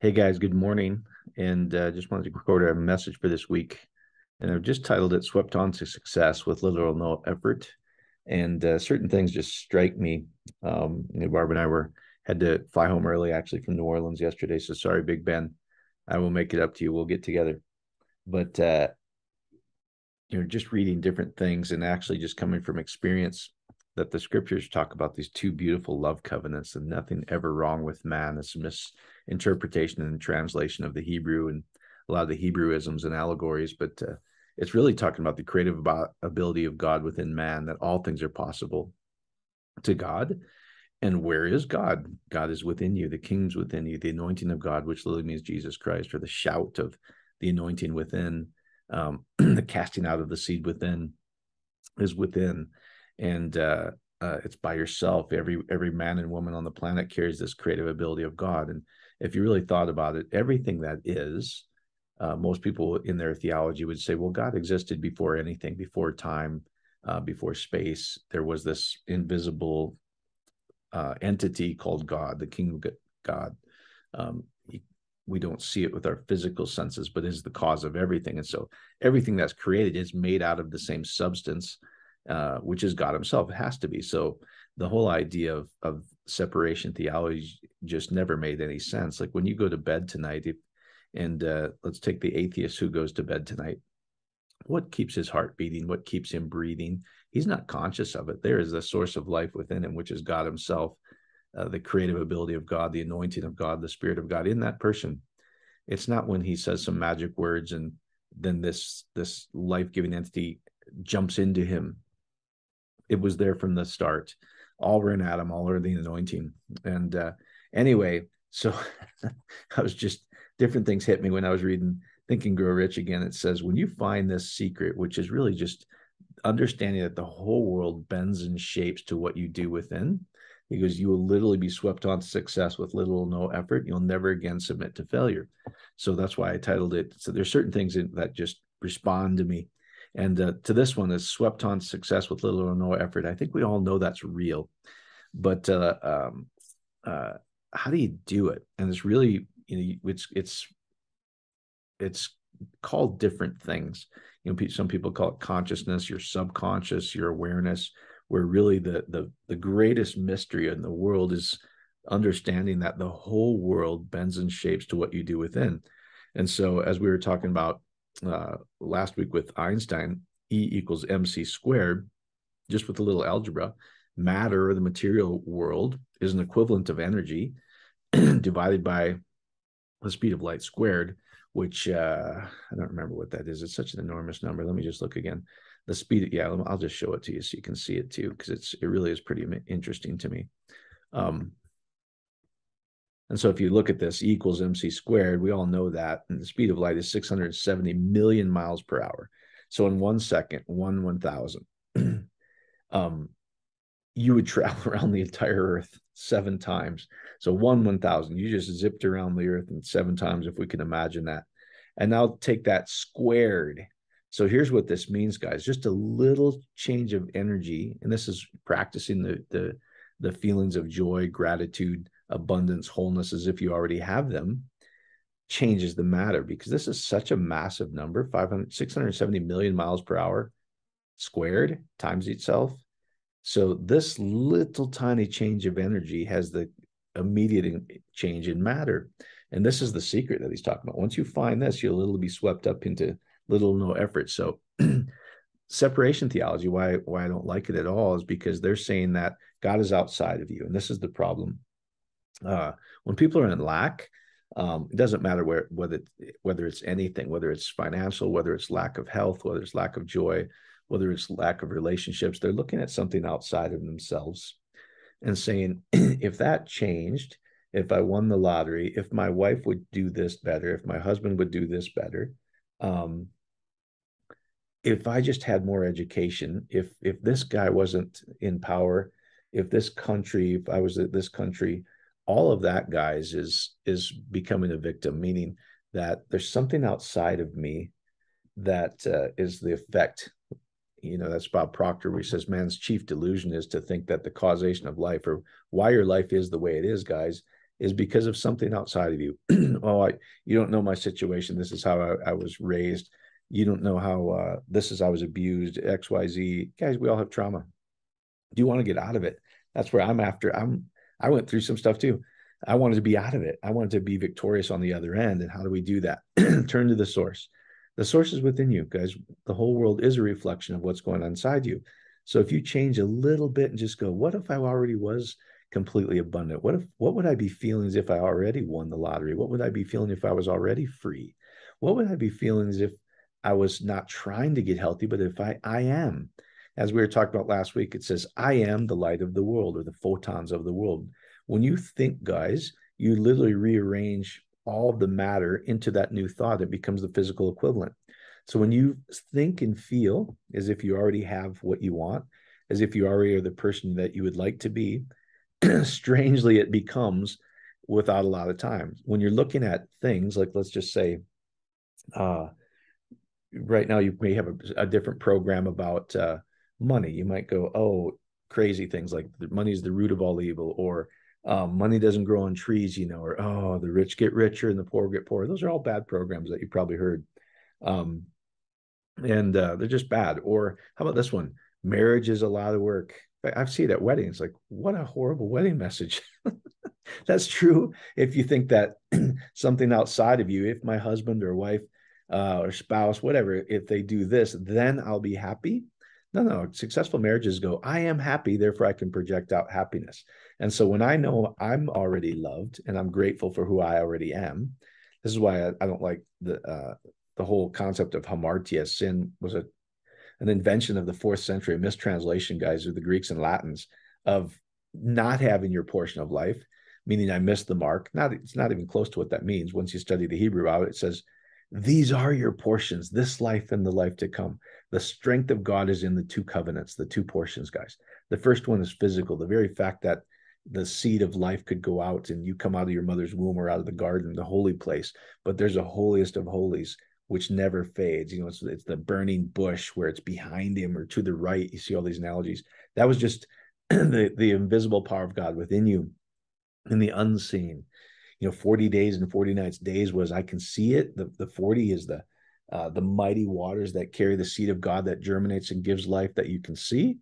Hey guys, good morning. And uh, just wanted to record a message for this week. And I've just titled it Swept On to Success with Little or No Effort. And uh, certain things just strike me. Um, you know, Barb and I were had to fly home early actually from New Orleans yesterday. So sorry, Big Ben. I will make it up to you. We'll get together. But uh, you know, just reading different things and actually just coming from experience that the scriptures talk about these two beautiful love covenants and nothing ever wrong with man. It's misinterpretation and translation of the Hebrew and a lot of the Hebrewisms and allegories, but uh, it's really talking about the creative ability of God within man, that all things are possible to God. And where is God? God is within you. The king's within you. The anointing of God, which literally means Jesus Christ, or the shout of the anointing within, um, the casting out of the seed within is within and uh, uh, it's by yourself. Every every man and woman on the planet carries this creative ability of God, and if you really thought about it, everything that is, uh, most people in their theology would say, well, God existed before anything, before time, uh, before space. There was this invisible uh, entity called God, the King of God. Um, we don't see it with our physical senses, but is the cause of everything. And so everything that's created is made out of the same substance uh, which is God Himself. It has to be. So the whole idea of of separation theology just never made any sense. Like when you go to bed tonight, if, and uh, let's take the atheist who goes to bed tonight. What keeps his heart beating? What keeps him breathing? He's not conscious of it. There is the source of life within him, which is God Himself, uh, the creative ability of God, the anointing of God, the Spirit of God in that person. It's not when he says some magic words and then this this life giving entity jumps into him it was there from the start. All were in Adam, all are the anointing. And uh, anyway, so I was just different things hit me when I was reading Think and Grow Rich again. It says, when you find this secret, which is really just understanding that the whole world bends and shapes to what you do within, because you will literally be swept on to success with little or no effort. You'll never again submit to failure. So that's why I titled it. So there's certain things that just respond to me and uh, to this one is swept on success with little or no effort. I think we all know that's real, but uh, um, uh, how do you do it? And it's really, you know, it's it's it's called different things. You know, some people call it consciousness, your subconscious, your awareness. Where really the the the greatest mystery in the world is understanding that the whole world bends and shapes to what you do within. And so, as we were talking about uh, last week with Einstein, E equals mc squared, just with a little algebra, matter, the material world, is an equivalent of energy divided by the speed of light squared, which uh, I don't remember what that is. It's such an enormous number. Let me just look again. The speed, yeah, I'll just show it to you so you can see it too, because it's it really is pretty interesting to me. Um, and so if you look at this, E equals mc squared, we all know that. And the speed of light is 670 million miles per hour. So in one second, one 1,000, um, you would travel around the entire earth seven times. So one 1,000, you just zipped around the earth in seven times, if we can imagine that. And now take that squared. So here's what this means, guys. Just a little change of energy. And this is practicing the, the, the feelings of joy, gratitude, abundance, wholeness as if you already have them changes the matter because this is such a massive number 500 670 million miles per hour squared times itself. So this little tiny change of energy has the immediate change in matter. And this is the secret that he's talking about. Once you find this you'll literally be swept up into little no effort. So separation theology why why i don't like it at all is because they're saying that god is outside of you and this is the problem uh, when people are in lack, um, it doesn't matter where whether whether it's anything, whether it's financial, whether it's lack of health, whether it's lack of joy, whether it's lack of relationships. They're looking at something outside of themselves and saying, if that changed, if I won the lottery, if my wife would do this better, if my husband would do this better, um, if I just had more education, if if this guy wasn't in power, if this country, if I was at this country all of that guys is is becoming a victim meaning that there's something outside of me that uh, is the effect you know that's bob proctor where he says man's chief delusion is to think that the causation of life or why your life is the way it is guys is because of something outside of you. oh, I, you don't know my situation. This is how I, I was raised. You don't know how uh, this is I was abused. X, Y, Z. Guys, we all have trauma. Do you want to get out of it? That's where I'm after. I'm. I went through some stuff too. I wanted to be out of it. I wanted to be victorious on the other end. And how do we do that? Turn to the source. The source is within you, guys. The whole world is a reflection of what's going on inside you. So if you change a little bit and just go, what if I already was completely abundant? What if what would I be feeling as if I already won the lottery? What would I be feeling if I was already free? What would I be feeling as if I was not trying to get healthy, but if I I am? As we were talking about last week, it says, I am the light of the world or the photons of the world. When you think, guys, you literally rearrange all the matter into that new thought. It becomes the physical equivalent. So when you think and feel as if you already have what you want, as if you already are the person that you would like to be, strangely it becomes without a lot of time. When you're looking at things like, let's just say, uh, right now you may have a, a different program about uh, money. You might go, oh, crazy things like money is the root of all evil, or um, money doesn't grow on trees, you know, or oh, the rich get richer and the poor get poorer. Those are all bad programs that you probably heard. Um, and uh, they're just bad. Or how about this one? Marriage is a lot of work. I've seen at weddings. Like, what a horrible wedding message. That's true if you think that something outside of you, if my husband or wife uh, or spouse, whatever, if they do this, then I'll be happy. No, no. Successful marriages go, I am happy, therefore I can project out happiness. And so when I know I'm already loved and I'm grateful for who I already am, this is why I, I don't like the uh, the whole concept of hamartia. Sin was a an invention of the fourth century, mistranslation, guys, of the Greeks and Latins of not having your portion of life, meaning I missed the mark. Not it's not even close to what that means. Once you study the Hebrew it says, These are your portions, this life and the life to come. The strength of God is in the two covenants, the two portions, guys. The first one is physical, the very fact that the seed of life could go out and you come out of your mother's womb or out of the garden, the holy place. But there's a holiest of holies which never fades. You know, it's, it's the burning bush where it's behind him or to the right. You see all these analogies. That was just the, the invisible power of God within you in the unseen. You know, 40 days and 40 nights. Days was I can see it. The, the 40 is the uh, the mighty waters that carry the seed of God that germinates and gives life that you can see,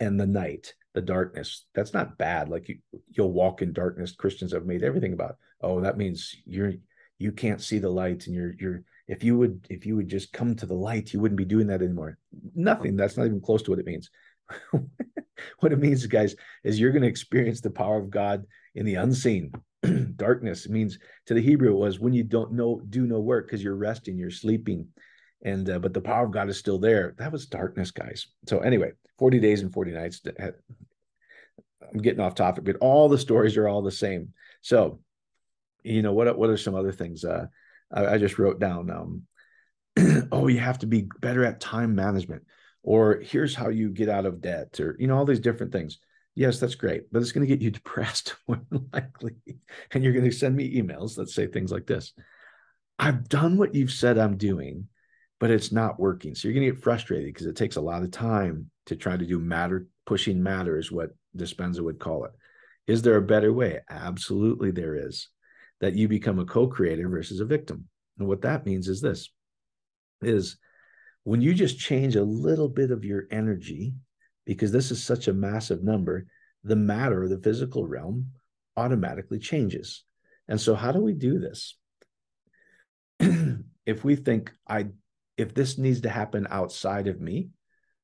and the night, the darkness. That's not bad. Like you, you'll walk in darkness. Christians have made everything about. Oh, that means you're you can't see the light, and you're you're. If you would if you would just come to the light, you wouldn't be doing that anymore. Nothing. That's not even close to what it means. what it means, guys, is you're going to experience the power of God in the unseen. darkness means to the Hebrew it was when you don't know do no work because you're resting, you're sleeping, and uh, but the power of God is still there. That was darkness, guys. So anyway, forty days and forty nights. I'm getting off topic, but all the stories are all the same. So, you know what? What are some other things? Uh, I, I just wrote down. Um, oh, you have to be better at time management, or here's how you get out of debt, or you know all these different things yes, that's great, but it's going to get you depressed more likely. And you're going to send me emails that say things like this I've done what you've said I'm doing, but it's not working. So you're going to get frustrated because it takes a lot of time to try to do matter, pushing matter is what Dispenza would call it. Is there a better way? Absolutely, there is. That you become a co creator versus a victim. And what that means is this is when you just change a little bit of your energy because this is such a massive number, the matter, the physical realm, automatically changes. And so, how do we do this? if we think I, if this needs to happen outside of me,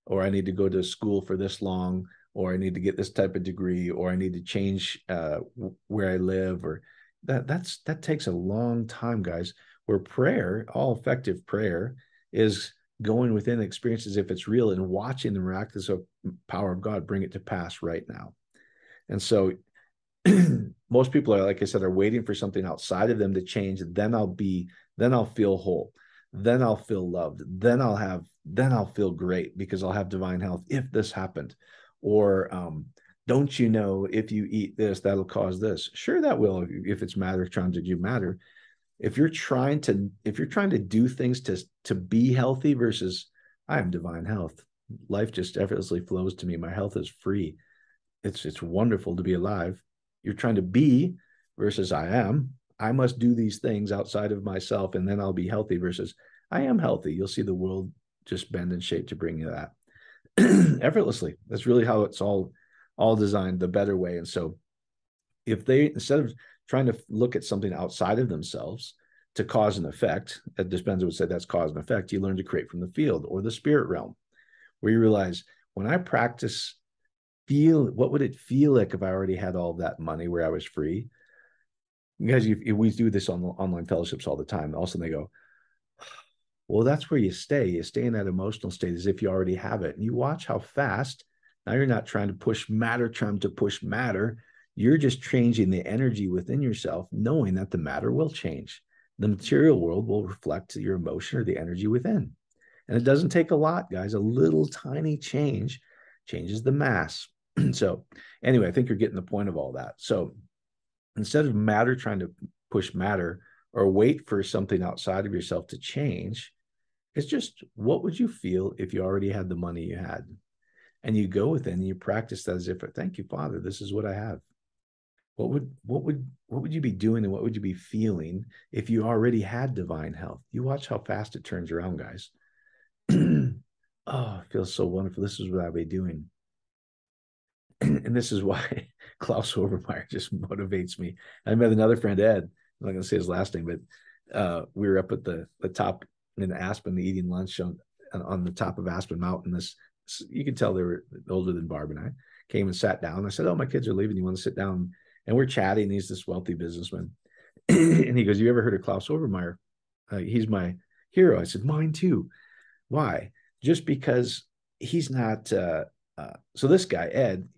or I need to go to school for this long, or I need to get this type of degree, or I need to change uh, where I live, or that that's that takes a long time, guys. Where prayer, all effective prayer, is going within experiences if it's real and watching the miraculous power of God bring it to pass right now. And so most people are, like I said, are waiting for something outside of them to change. Then I'll be, then I'll feel whole. Then I'll feel loved. Then I'll have, then I'll feel great because I'll have divine health if this happened. Or um, don't you know if you eat this, that'll cause this? Sure, that will if it's matter to do matter if you're trying to if you're trying to do things to to be healthy versus i am divine health life just effortlessly flows to me my health is free it's it's wonderful to be alive you're trying to be versus I am. I must do these things outside of myself and then I'll be healthy versus I am healthy. You'll see the world just bend and shape to bring you that effortlessly. That's really how it's all all designed the better way. And so if they instead of trying to look at something outside of themselves to cause and effect, as Dispenza would say that's cause and effect, you learn to create from the field or the spirit realm, where you realize when I practice feel what would it feel like if I already had all that money where I was free? Because you, we do this on online fellowships all the time. Also, they go, well, that's where you stay. You stay in that emotional state as if you already have it. And you watch how fast now you're not trying to push matter, trying to push matter. You're just changing the energy within yourself, knowing that the matter will change. The material world will reflect your emotion or the energy within. And it doesn't take a lot, guys. A little tiny change changes the mass. so, anyway, I think you're getting the point of all that. So, instead of matter trying to push matter or wait for something outside of yourself to change, it's just what would you feel if you already had the money you had? And you go within and you practice that as if, thank you, Father, this is what I have. What would what would what would you be doing and what would you be feeling if you already had divine health? You watch how fast it turns around, guys. oh, it feels so wonderful. This is what I'll be doing. and this is why Klaus Obermeyer just motivates me. I met another friend, Ed. I'm not going to say his last name, but uh, we were up at the the top in Aspen eating lunch on on the top of Aspen Mountain. This you can tell they were older than Barb and I. Came and sat down. I said, "Oh, my kids are leaving. You want to sit down?" And we're chatting. He's this wealthy businessman, and he goes, "You ever heard of Klaus Obermeyer? Uh, he's my hero." I said, "Mine too." Why? Just because he's not. Uh, uh, so this guy Ed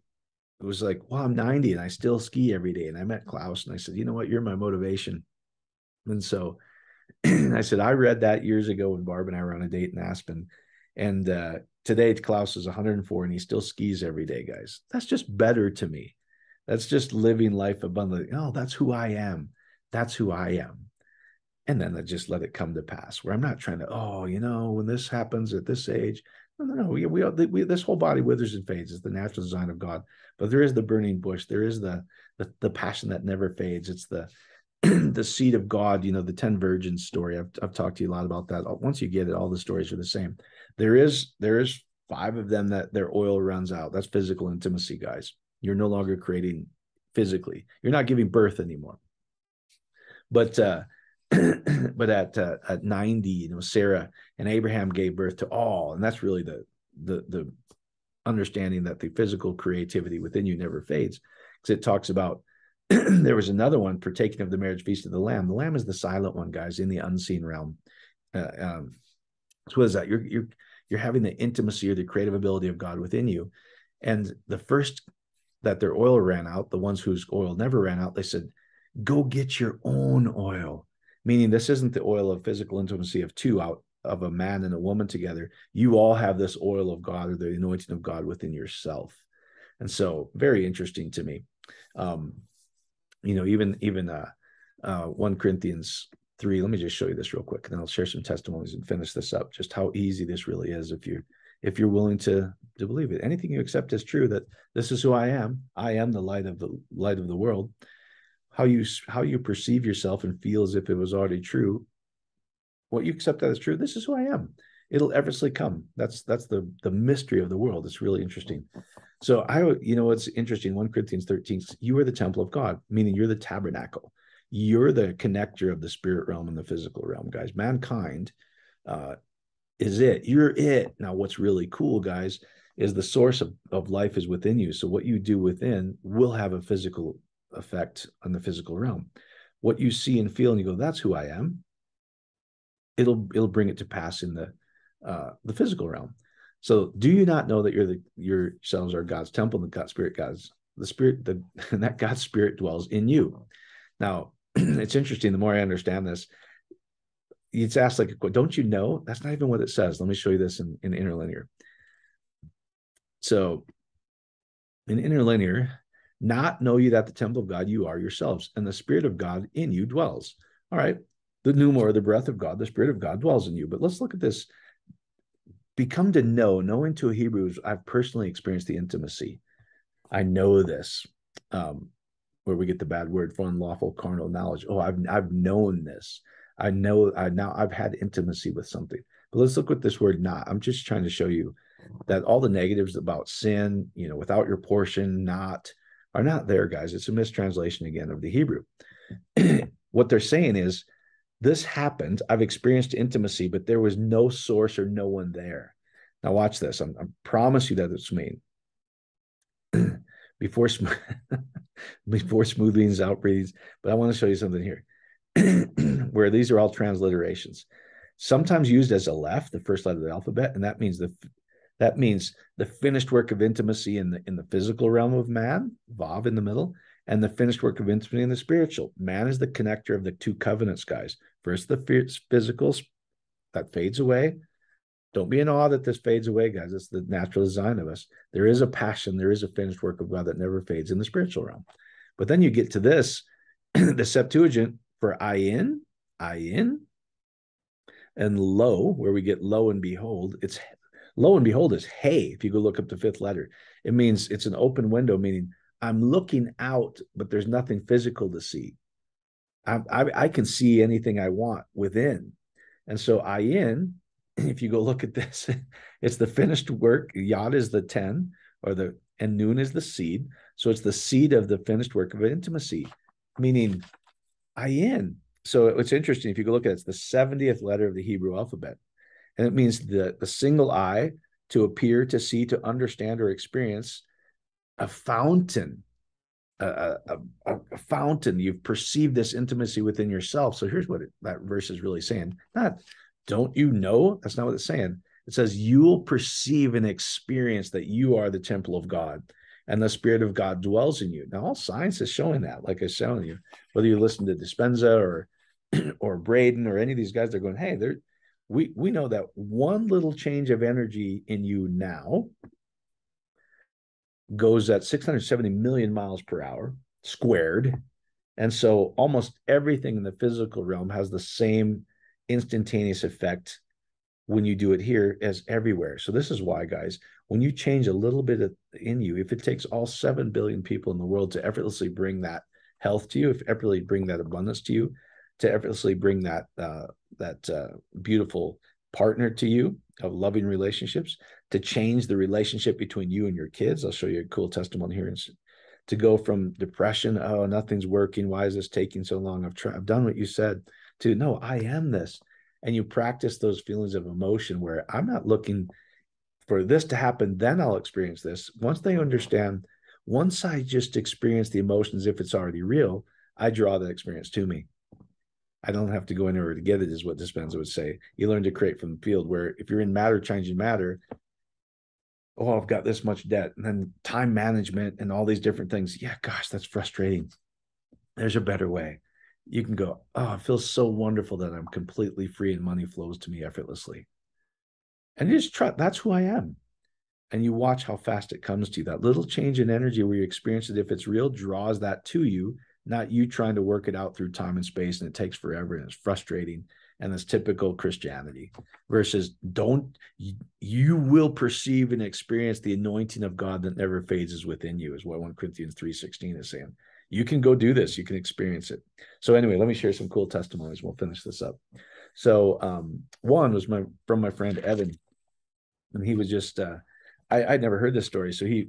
was like, "Well, I'm 90 and I still ski every day." And I met Klaus and I said, "You know what? You're my motivation." And so I said, "I read that years ago when Barb and I were on a date in Aspen." And uh, today, Klaus is 104 and he still skis every day, guys. That's just better to me. That's just living life abundantly. Oh, that's who I am. That's who I am. And then I just let it come to pass where I'm not trying to, oh, you know, when this happens at this age, no, no, no. We, we, we, this whole body withers and fades. It's the natural design of God. But there is the burning bush. There is the the, the passion that never fades. It's the the seed of God. You know, the ten virgins story. I've I've talked to you a lot about that. Once you get it, all the stories are the same. There is there is five of them that their oil runs out. That's physical intimacy, guys. You're no longer creating physically. You're not giving birth anymore. But uh, but at uh, at 90, you know, Sarah and Abraham gave birth to all, and that's really the the the understanding that the physical creativity within you never fades, because it talks about there was another one partaking of the marriage feast of the Lamb. The Lamb is the silent one, guys, in the unseen realm. Uh, um, so what is that? You're you're you're having the intimacy or the creative ability of God within you, and the first that their oil ran out, the ones whose oil never ran out, they said, "Go get your own oil." Meaning this isn't the oil of physical intimacy of two out of a man and a woman together. You all have this oil of God or the anointing of God within yourself. And so very interesting to me. Um, you know, even even uh, uh, 1 Corinthians 3, let me just show you this real quick, and then I'll share some testimonies and finish this up, just how easy this really is if you're if you're willing to to believe it. Anything you accept as true that this is who I am. I am the light of the light of the world how you how you perceive yourself and feel as if it was already true what you accept that as true this is who i am. It'll effortlessly come. That's that's the the mystery of the world. It's really interesting. So i you know what's interesting? 1 corinthians 13 you are the temple of god meaning you're the tabernacle. You're the connector of the spirit realm and the physical realm guys. Mankind uh is it. You're it. Now what's really cool guys is the source of, of life is within you. So what you do within will have a physical effect on the physical realm. What you see and feel, and you go, "That's who I am." It'll it'll bring it to pass in the uh, the physical realm. So, do you not know that you're the yourselves are God's temple, and the God Spirit, God's the Spirit, the and that God's Spirit dwells in you. Now, it's interesting. The more I understand this, it's asked like, "Don't you know?" That's not even what it says. Let me show you this in, in interlinear. So, in interlinear, not know you that the temple of God you are yourselves, and the Spirit of God in you dwells. All right. The pneuma, or the breath of God, the Spirit of God dwells in you. But let's look at this. Become to know, knowing to a Hebrew, I've personally experienced the intimacy. I know this. Um, where we get the bad word for unlawful carnal knowledge. Oh, I've I've known this. I know I now I've had intimacy with something. But let's look at this word not. I'm just trying to show you that all the negatives about sin, you know, without your portion, not are not there, guys. It's a mistranslation again of the Hebrew. what they're saying is this happened. I've experienced intimacy, but there was no source or no one there. Now watch this. I'm, I promise you that it's me. before before smoothings out but I want to show you something here, where these are all transliterations, sometimes used as aleph, the first letter of the alphabet, and that means the that means the finished work of intimacy in the in the physical realm of man, vav in the middle, and the finished work of intimacy in the spiritual. Man is the connector of the two covenants, guys. First, the physical that fades away. Don't be in awe that this fades away, guys. It's the natural design of us. There is a passion, there is a finished work of God that never fades in the spiritual realm. But then you get to this, the Septuagint for ayin, ayin, and lo, where we get lo and behold. It's lo and behold is hey. If you go look up the fifth letter, it means it's an open window, meaning I'm looking out, but there's nothing physical to see. I, I, I can see anything I want within. And so ayin, if you go look at this, it's the finished work. Yod is the 10, or the and Nun is the seed. So it's the seed of the finished work of intimacy, meaning ayin. So it's interesting if you go look at it, it's the 70th letter of the Hebrew alphabet. And it means the, the single eye to appear, to see, to understand, or experience a fountain, a, a, a, fountain. You've perceived this intimacy within yourself. So here's what it, that verse is really saying. Not, don't you know? That's not what it's saying. It says, you'll perceive and experience that you are the temple of God and the Spirit of God dwells in you. Now, all science is showing that, like I was telling you, whether you listen to Dispenza or or Braden or any of these guys, they're going, hey, they're we we know that one little change of energy in you now goes at 670 million miles per hour squared. And so almost everything in the physical realm has the same instantaneous effect when you do it here as everywhere. So this is why, guys, when you change a little bit in you, if it takes all 7 billion people in the world to effortlessly bring that health to you, if effortlessly bring that abundance to you, to effortlessly bring that uh, that uh, beautiful partner to you of loving relationships to change the relationship between you and your kids. I'll show you a cool testimony here to go from depression oh nothing's working. Why is this taking so long? I've tried i've done what you said to no i am this. And you practice those feelings of emotion where i'm not looking for this to happen then i'll experience this. Once they understand once i just experience the emotions if it's already real i draw that experience to me I don't have to go anywhere to get it, is what Dispenza would say. You learn to create from the field, where if you're in matter changing matter, oh, I've got this much debt, and then time management and all these different things. Yeah, gosh, that's frustrating. There's a better way. You can go, oh, it feels so wonderful that I'm completely free and money flows to me effortlessly. And you just try, that's who I am. And you watch how fast it comes to you. That little change in energy where you experience it, if it's real, draws that to you not you trying to work it out through time and space and it takes forever and it's frustrating and it's typical christianity versus don't you will perceive and experience the anointing of god that never fades is within you is what 1 corinthians 3.16 is saying. You can go do this. You can experience it. So anyway let me share some cool testimonies. We'll finish this up. So um, one was my from my friend evan and he was just uh, I, i'd never heard this story. So he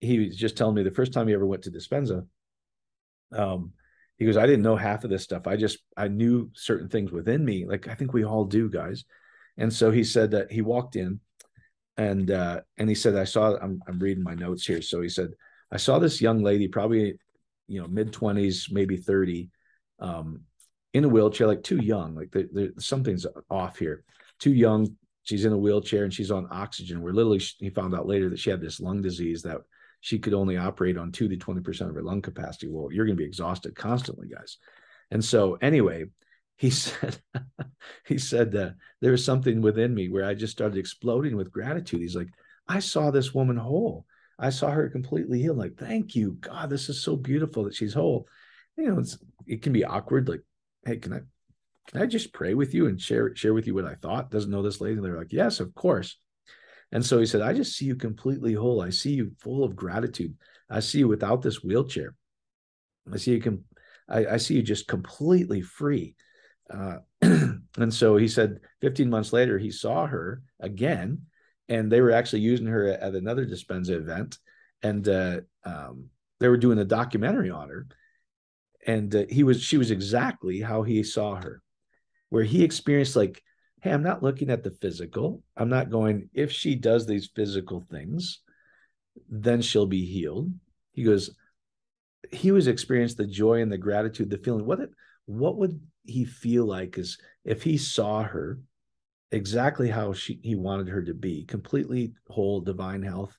he was just telling me the first time he ever went to dispenza um, he goes, I didn't know half of this stuff. I just I knew certain things within me, like I think we all do, guys. And so he said that he walked in, and uh, and he said, I saw. I'm I'm reading my notes here. So he said, I saw this young lady, probably you know mid twenties, maybe thirty, um, in a wheelchair, like too young. Like the, the, something's off here. Too young. She's in a wheelchair and she's on oxygen. Where literally he found out later that she had this lung disease that she could only operate on two to 20% of her lung capacity. Well, you're going to be exhausted constantly, guys. And so, anyway, he said, he said that there was something within me where I just started exploding with gratitude. He's like, I saw this woman whole. I saw her completely healed. Like, thank you, God. This is so beautiful that she's whole. You know, it's, it can be awkward. Like, hey, can I, can I just pray with you and share share with you what I thought? Doesn't know this lady. And they're like, yes, of course. And so he said, I just see you completely whole. I see you full of gratitude. I see you without this wheelchair. I see you can, I, I see you just completely free. Uh, and so he said 15 months later, he saw her again, and they were actually using her at another Dispenza event. And uh, um, they were doing a documentary on her. And uh, he was, she was exactly how he saw her, where he experienced like, hey, I'm not looking at the physical. I'm not going, if she does these physical things, then she'll be healed. He goes, he was experienced the joy and the gratitude, the feeling. What it, what would he feel like is if he saw her exactly how she he wanted her to be, completely whole, divine health,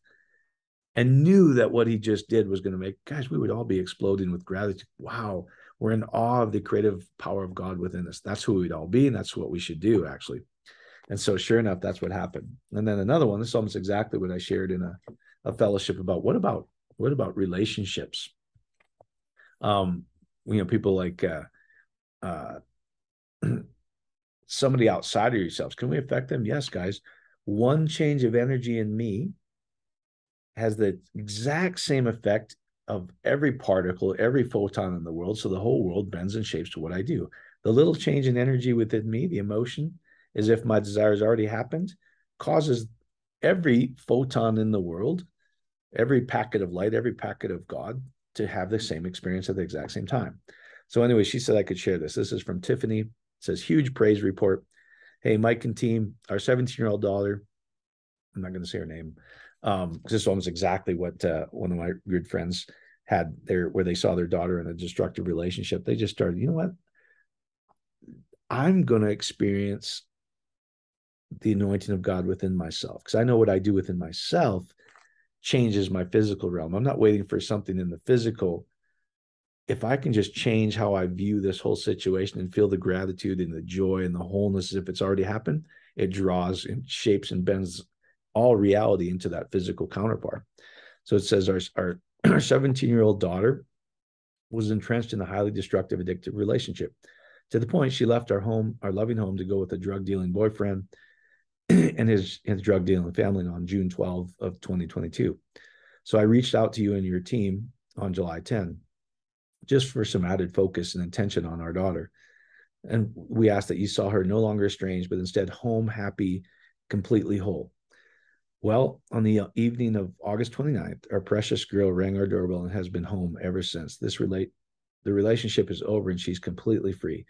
and knew that what he just did was going to make guys, we would all be exploding with gratitude. Wow, we're in awe of the creative power of God within us. That's who we'd all be, and that's what we should do, actually. And so, sure enough, that's what happened. And then another one. This is almost exactly what I shared in a, a fellowship about. What about what about relationships? Um, you know, people like uh, uh, somebody outside of yourselves. Can we affect them? Yes, guys. One change of energy in me has the exact same effect of every particle, every photon in the world. So the whole world bends and shapes to what I do. The little change in energy within me, the emotion, as if my desire has already happened, causes every photon in the world, every packet of light, every packet of God to have the same experience at the exact same time. So anyway, she said I could share this. This is from Tiffany. It says huge praise report. Hey, Mike and team, our 17 year old daughter. I'm not going to say her name. Um, this is almost exactly what uh, one of my good friends had there, where they saw their daughter in a destructive relationship. They just started, you know what? I'm going to experience the anointing of God within myself because I know what I do within myself changes my physical realm. I'm not waiting for something in the physical if I can just change how I view this whole situation and feel the gratitude and the joy and the wholeness as if it's already happened, it draws and shapes and bends all reality into that physical counterpart. So it says our our, our 17 year old daughter was entrenched in a highly destructive, addictive relationship to the point she left our home, our loving home, to go with a drug dealing boyfriend and his his drug dealing family on June 12 of 2022. So I reached out to you and your team on July 10 just for some added focus and attention on our daughter. And we asked that you saw her no longer estranged, but instead home, happy, completely whole. Well, on the uh, evening of August 29th, our precious girl rang our doorbell and has been home ever since. This relate the relationship is over and she's completely free.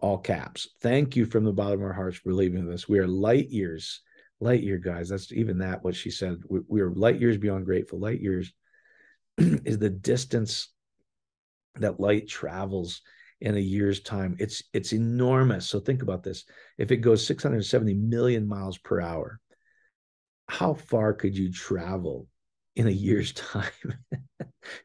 All caps. Thank you from the bottom of our hearts for leaving us. We are light years, light year guys. That's even that what she said. We, we are light years beyond grateful. Light years is the distance that light travels in a year's time it's it's enormous so think about this if it goes 670 million miles per hour how far could you travel in a year's time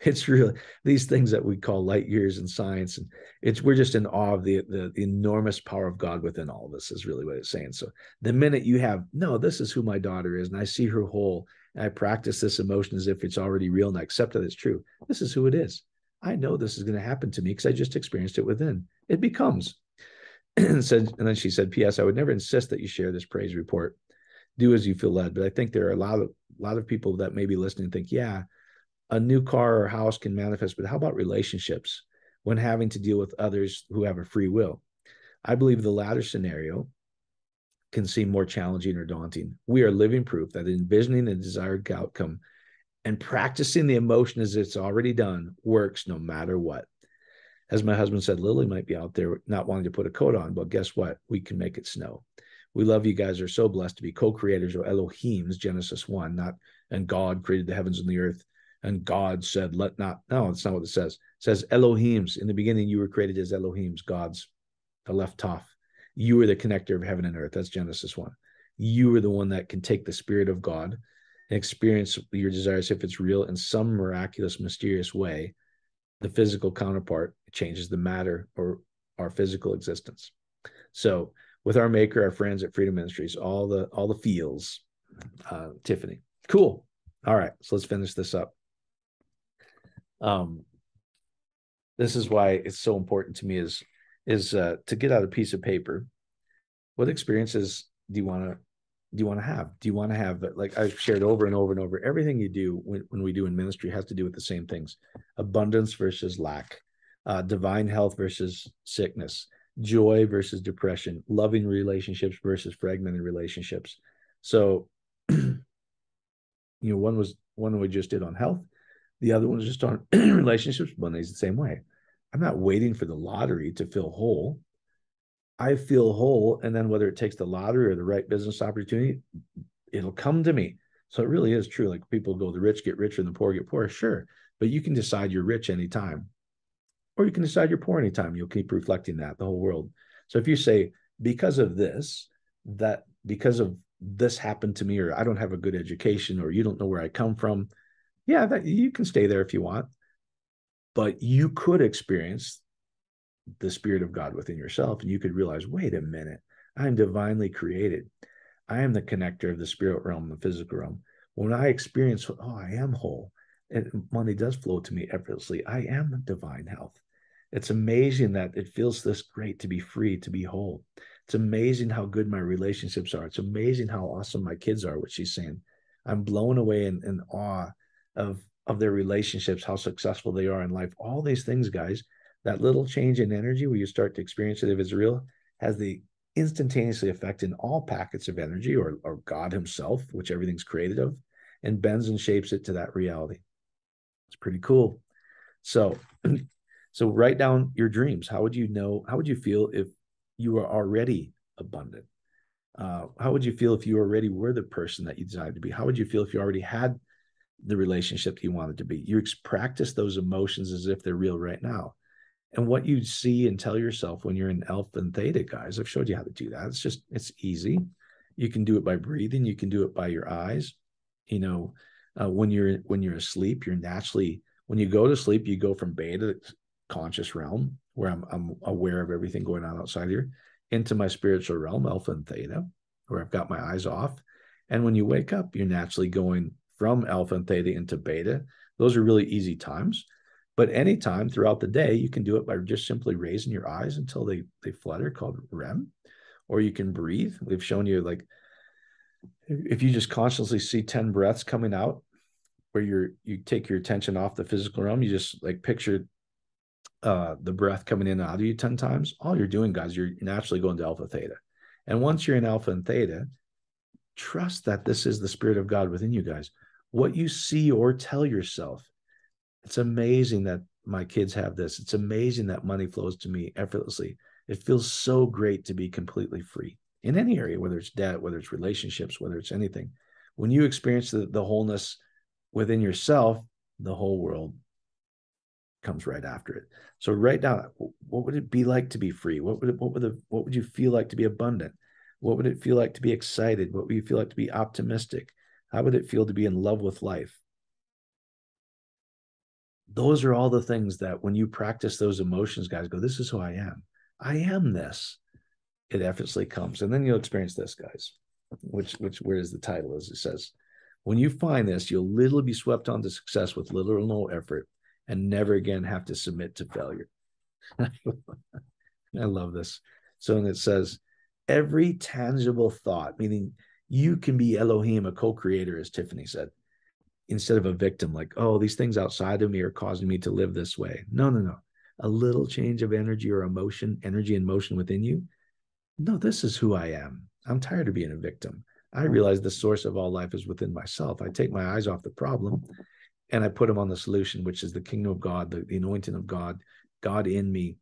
it's really these things that we call light years in science and it's we're just in awe of the, the, enormous power of god within all of this is really what it's saying so the minute you have no this is who my daughter is and i see her whole and i practice this emotion as if it's already real and i accept that it's true this is who it is I know this is going to happen to me because I just experienced it within. It becomes. and said, and then she said, P.S. I would never insist that you share this praise report. Do as you feel led. But I think there are a lot of a lot of people that may be listening think, yeah, a new car or house can manifest, but how about relationships when having to deal with others who have a free will? I believe the latter scenario can seem more challenging or daunting. We are living proof that envisioning a desired outcome and practicing the emotion as it's already done works no matter what. As my husband said, Lily might be out there not wanting to put a coat on, but guess what? We can make it snow. We love you guys are so blessed to be co-creators of Elohim's Genesis 1, not and God created the heavens and the earth. And God said, let not. No, that's not what it says. It says Elohim's. In the beginning, you were created as Elohim's, God's, the aleph tav. You are the connector of heaven and earth. That's Genesis 1. You are the one that can take the spirit of God and experience your desires if it's real in some miraculous, mysterious way, the physical counterpart changes the matter or our physical existence. So with our maker, our friends at Freedom Ministries, all the all the feels, uh, Tiffany. Cool. All right, so let's finish this up. Um, this is why it's so important to me is is uh, to get out a piece of paper. What experiences do you want to do you want to have? Do you want to have, like I've shared over and over and over, everything you do when, when we do in ministry has to do with the same things abundance versus lack, uh, divine health versus sickness, joy versus depression, loving relationships versus fragmented relationships. So, you know, one was one we just did on health, the other one was just on relationships. Is the same way. I'm not waiting for the lottery to feel whole. I feel whole. And then whether it takes the lottery or the right business opportunity, it'll come to me. So it really is true. Like people go, the rich get richer and the poor get poorer. Sure. But you can decide you're rich anytime, or you can decide you're poor anytime. You'll keep reflecting that the whole world. So if you say, because of this, that because of this happened to me, or I don't have a good education, or you don't know where I come from, yeah, that you can stay there if you want. But you could experience the spirit of God within yourself, and you could realize, wait a minute, I'm divinely created. I am the connector of the spirit realm, and the physical realm. When I experience, oh, I am whole, and money does flow to me effortlessly. I am divine health. It's amazing that it feels this great to be free, to be whole. It's amazing how good my relationships are. It's amazing how awesome my kids are, what she's saying. I'm blown away in, in awe of, of their relationships, how successful they are in life. All these things, guys, that little change in energy where you start to experience it if it's real has the instantaneously effect in all packets of energy or, or God himself, which everything's created of, and bends and shapes it to that reality. It's pretty cool. So, so write down your dreams. How would you know? How would you feel if you were already abundant? Uh, how would you feel if you already were the person that you desired to be? How would you feel if you already had the relationship you wanted to be? You practice those emotions as if they're real right now. And what you see and tell yourself when you're in alpha and theta, guys, I've showed you how to do that. It's just, it's easy. You can do it by breathing. You can do it by your eyes. You know, uh, when you're when you're asleep, you're naturally when you go to sleep, you go from beta conscious realm where I'm I'm aware of everything going on outside here into my spiritual realm, alpha and theta, where I've got my eyes off. And when you wake up, you're naturally going from alpha and theta into beta. Those are really easy times. But anytime throughout the day, you can do it by just simply raising your eyes until they they flutter, called REM, or you can breathe. We've shown you like if you just consciously see 10 breaths coming out where you're you take your attention off the physical realm, you just like picture uh the breath coming in and out of you 10 times. All you're doing, guys, you're naturally going to alpha theta. And once you're in alpha and theta, trust that this is the spirit of God within you guys. What you see or tell yourself it's amazing that my kids have this. It's amazing that money flows to me effortlessly. It feels so great to be completely free in any area, whether it's debt, whether it's relationships, whether it's anything. When you experience the, the wholeness within yourself, the whole world comes right after it. So write down what would it be like to be free? What would it, what would the, what would you feel like to be abundant? What would it feel like to be excited? What would you feel like to be optimistic? How would it feel to be in love with life? those are all the things that when you practice those emotions, guys go, This is who I am. I am this. It effortlessly comes. And then you'll experience this, guys, which which where is the title, as it says. When you find this, you'll literally be swept on to success with little or no effort and never again have to submit to failure. I love this. So and it says, every tangible thought, meaning you can be Elohim, a co-creator, as Tiffany said instead of a victim, like, oh, these things outside of me are causing me to live this way. No, no, no. A little change of energy or emotion, energy and motion within you. No, this is who I am. I'm tired of being a victim. I realize the source of all life is within myself. I take my eyes off the problem and I put them on the solution, which is the kingdom of God, the, the anointing of God, God in me.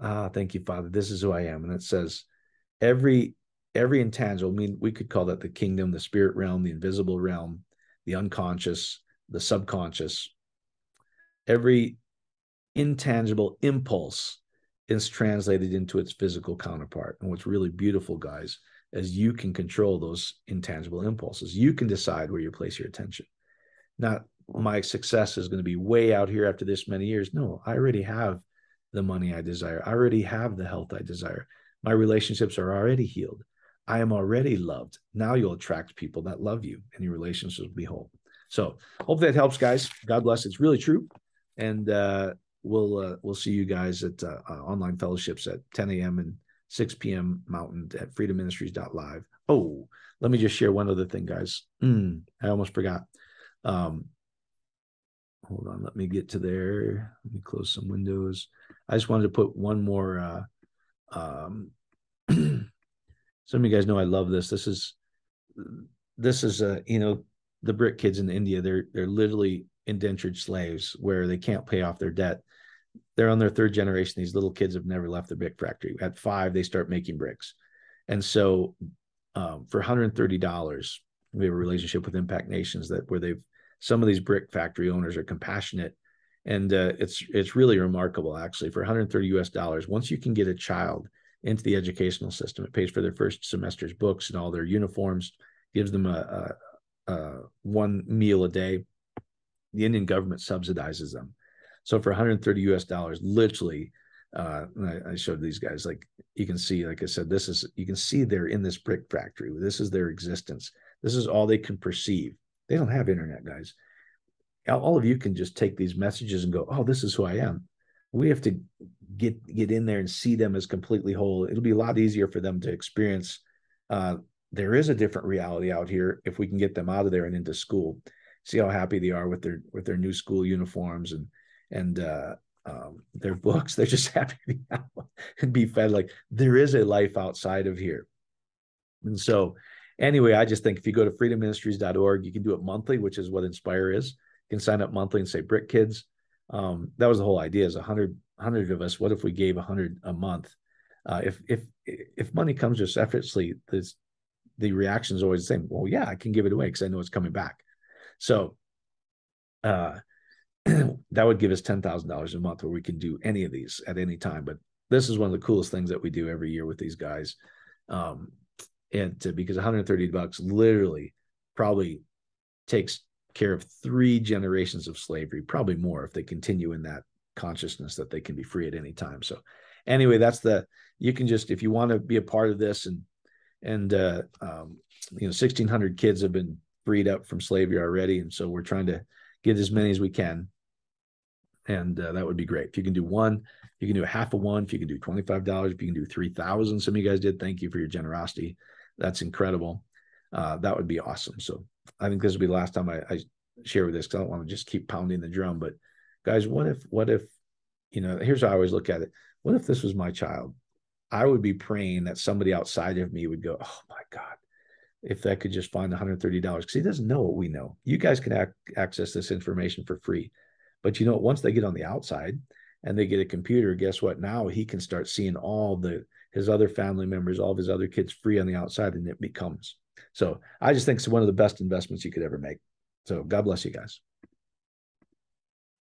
Ah, thank you, Father. This is who I am. And it says, every every intangible, I mean, we could call that the kingdom, the spirit realm, the invisible realm, the unconscious, the subconscious. Every intangible impulse is translated into its physical counterpart. And what's really beautiful, guys, is you can control those intangible impulses. You can decide where you place your attention. Not my success is going to be way out here after this many years. No, I already have the money I desire. I already have the health I desire. My relationships are already healed. I am already loved. Now you'll attract people that love you and your relationships will be whole. So hope that helps, guys. God bless. It's really true. And uh, we'll uh, we'll see you guys at uh, uh online fellowships at 10 a.m. and 6 p.m. Mountain at freedomministries.live. Oh, let me just share one other thing, guys. Mm, I almost forgot. Um, hold on, let me get to there. Let me close some windows. I just wanted to put one more. Uh, um, some of you guys know I love this. This is this is a uh, you know the brick kids in India. They're they're literally indentured slaves where they can't pay off their debt. They're on their third generation. These little kids have never left the brick factory. At five, they start making bricks, and so um, for $130, we have a relationship with Impact Nations that where they've some of these brick factory owners are compassionate. And uh, it's it's really remarkable actually for 130 us dollars once you can get a child into the educational system it pays for their first semester's books and all their uniforms gives them a, a, a one meal a day the indian government subsidizes them. So for 130 us dollars literally uh, I, I showed these guys like you can see like i said this is you can see they're in this brick factory. This is their existence. This is all they can perceive they don't have internet, guys. All of you can just take these messages and go, "Oh, this is who I am." We have to get get in there and see them as completely whole. It'll be a lot easier for them to experience. Uh, there is a different reality out here if we can get them out of there and into school. See how happy they are with their with their new school uniforms and and uh, um, their books. They're just happy to be out and be fed. Like there is a life outside of here, and so anyway, I just think if you go to freedomministries.org, you can do it monthly, which is what Inspire is. You can sign up monthly and say Brick Kids. Um, that was the whole idea is a hundred hundred of us. What if we gave a hundred a month? Uh, if if if money comes just effortlessly, this the reaction is always the same. Well, yeah, I can give it away because I know it's coming back. So uh, that would give us ten thousand dollars a month where we can do any of these at any time. But this is one of the coolest things that we do every year with these guys. Um, and because 130 bucks literally probably takes care of three generations of slavery, probably more if they continue in that consciousness that they can be free at any time. So anyway, that's the you can just if you want to be a part of this and and uh, um, you know 1600 kids have been freed up from slavery already, and so we're trying to get as many as we can, and uh, that would be great. If you can do one, you can do a half of one. If you can do twenty five dollars, if you can do three thousand, some of you guys did. Thank you for your generosity that's incredible. Uh, that would be awesome. So I think this will be the last time I, I share with this because I don't want to just keep pounding the drum. But guys, what if, what if, you know, here's how I always look at it. What if this was my child? I would be praying that somebody outside of me would go, Oh my God, if that could just find $130, because he doesn't know what we know. You guys can ac- access this information for free. But you know, once they get on the outside and they get a computer, guess what? Now he can start seeing all the his other family members, all of his other kids free on the outside, and it becomes. So I just think it's one of the best investments you could ever make. So God bless you guys.